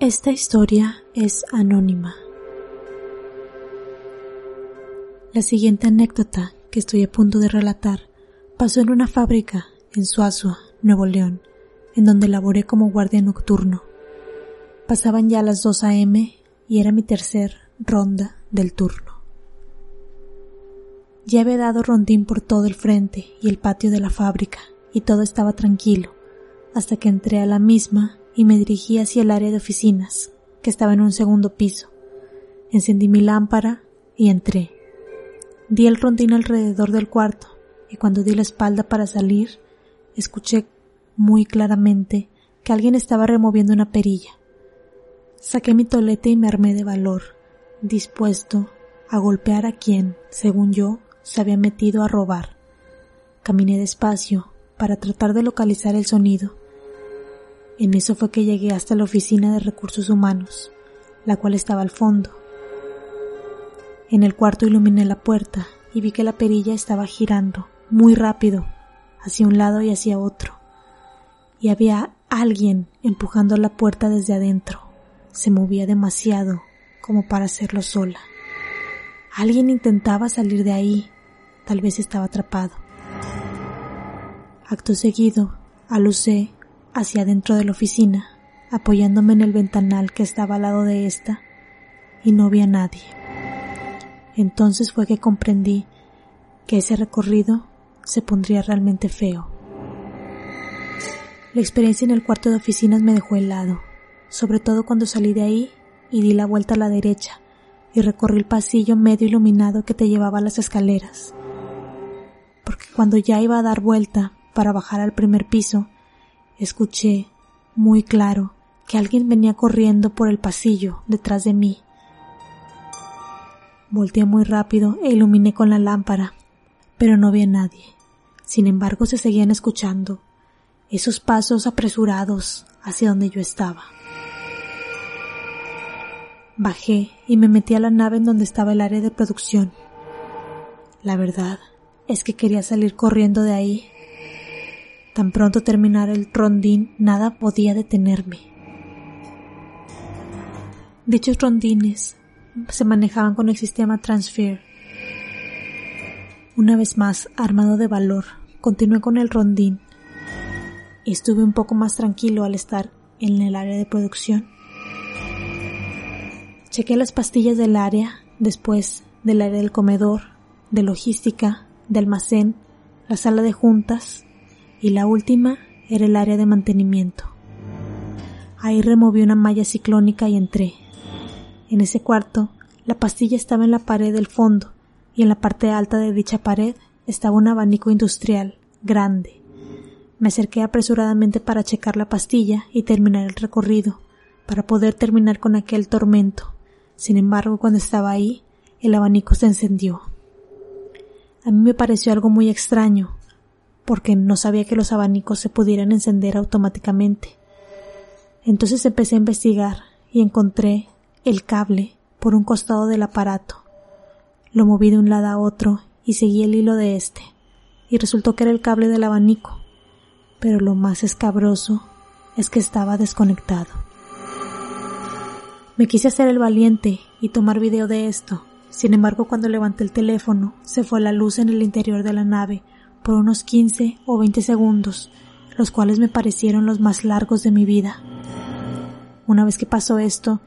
Esta historia es anónima. La siguiente anécdota que estoy a punto de relatar pasó en una fábrica en Suazua, Nuevo León, en donde laboré como guardia nocturno. Pasaban ya las 2 a.m. y era mi tercer ronda del turno. Ya había dado rondín por todo el frente y el patio de la fábrica y todo estaba tranquilo hasta que entré a la misma y me dirigí hacia el área de oficinas, que estaba en un segundo piso. Encendí mi lámpara y entré. Di el rondín alrededor del cuarto y cuando di la espalda para salir, escuché muy claramente que alguien estaba removiendo una perilla. Saqué mi tolete y me armé de valor, dispuesto a golpear a quien, según yo, se había metido a robar. Caminé despacio para tratar de localizar el sonido. En eso fue que llegué hasta la oficina de recursos humanos, la cual estaba al fondo. En el cuarto iluminé la puerta y vi que la perilla estaba girando muy rápido, hacia un lado y hacia otro. Y había alguien empujando la puerta desde adentro. Se movía demasiado como para hacerlo sola. Alguien intentaba salir de ahí. Tal vez estaba atrapado. Acto seguido, alucé hacia adentro de la oficina, apoyándome en el ventanal que estaba al lado de esta, y no vi a nadie. Entonces fue que comprendí que ese recorrido se pondría realmente feo. La experiencia en el cuarto de oficinas me dejó helado, sobre todo cuando salí de ahí y di la vuelta a la derecha y recorrí el pasillo medio iluminado que te llevaba a las escaleras. Porque cuando ya iba a dar vuelta para bajar al primer piso, escuché muy claro que alguien venía corriendo por el pasillo detrás de mí. Volteé muy rápido e iluminé con la lámpara, pero no vi a nadie. Sin embargo, se seguían escuchando esos pasos apresurados hacia donde yo estaba. Bajé y me metí a la nave en donde estaba el área de producción. La verdad es que quería salir corriendo de ahí. Tan pronto terminara el rondín, nada podía detenerme. Dichos rondines se manejaban con el sistema Transfer. Una vez más, armado de valor, continué con el rondín estuve un poco más tranquilo al estar en el área de producción. Chequé las pastillas del área, después del área del comedor, de logística, de almacén, la sala de juntas y la última era el área de mantenimiento. Ahí removí una malla ciclónica y entré. En ese cuarto, la pastilla estaba en la pared del fondo y en la parte alta de dicha pared estaba un abanico industrial grande. Me acerqué apresuradamente para checar la pastilla y terminar el recorrido, para poder terminar con aquel tormento. Sin embargo, cuando estaba ahí, el abanico se encendió. A mí me pareció algo muy extraño, porque no sabía que los abanicos se pudieran encender automáticamente. Entonces empecé a investigar y encontré el cable por un costado del aparato. Lo moví de un lado a otro y seguí el hilo de este, y resultó que era el cable del abanico. Pero lo más escabroso es que estaba desconectado. Me quise hacer el valiente y tomar video de esto. Sin embargo, cuando levanté el teléfono, se fue la luz en el interior de la nave por unos 15 o 20 segundos, los cuales me parecieron los más largos de mi vida. Una vez que pasó esto,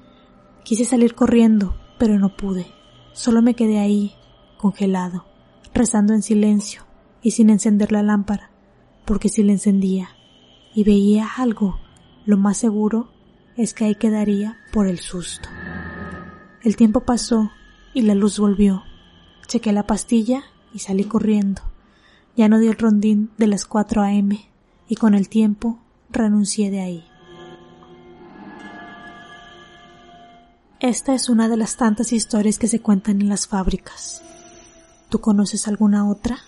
quise salir corriendo, pero no pude. Solo me quedé ahí, congelado, rezando en silencio y sin encender la lámpara, porque si la encendía y veía algo, lo más seguro es que ahí quedaría por el susto. El tiempo pasó y la luz volvió. Chequé la pastilla y salí corriendo. Ya no di el rondín de las 4 a.m. y con el tiempo renuncié de ahí. Esta es una de las tantas historias que se cuentan en las fábricas. ¿Tú conoces alguna otra?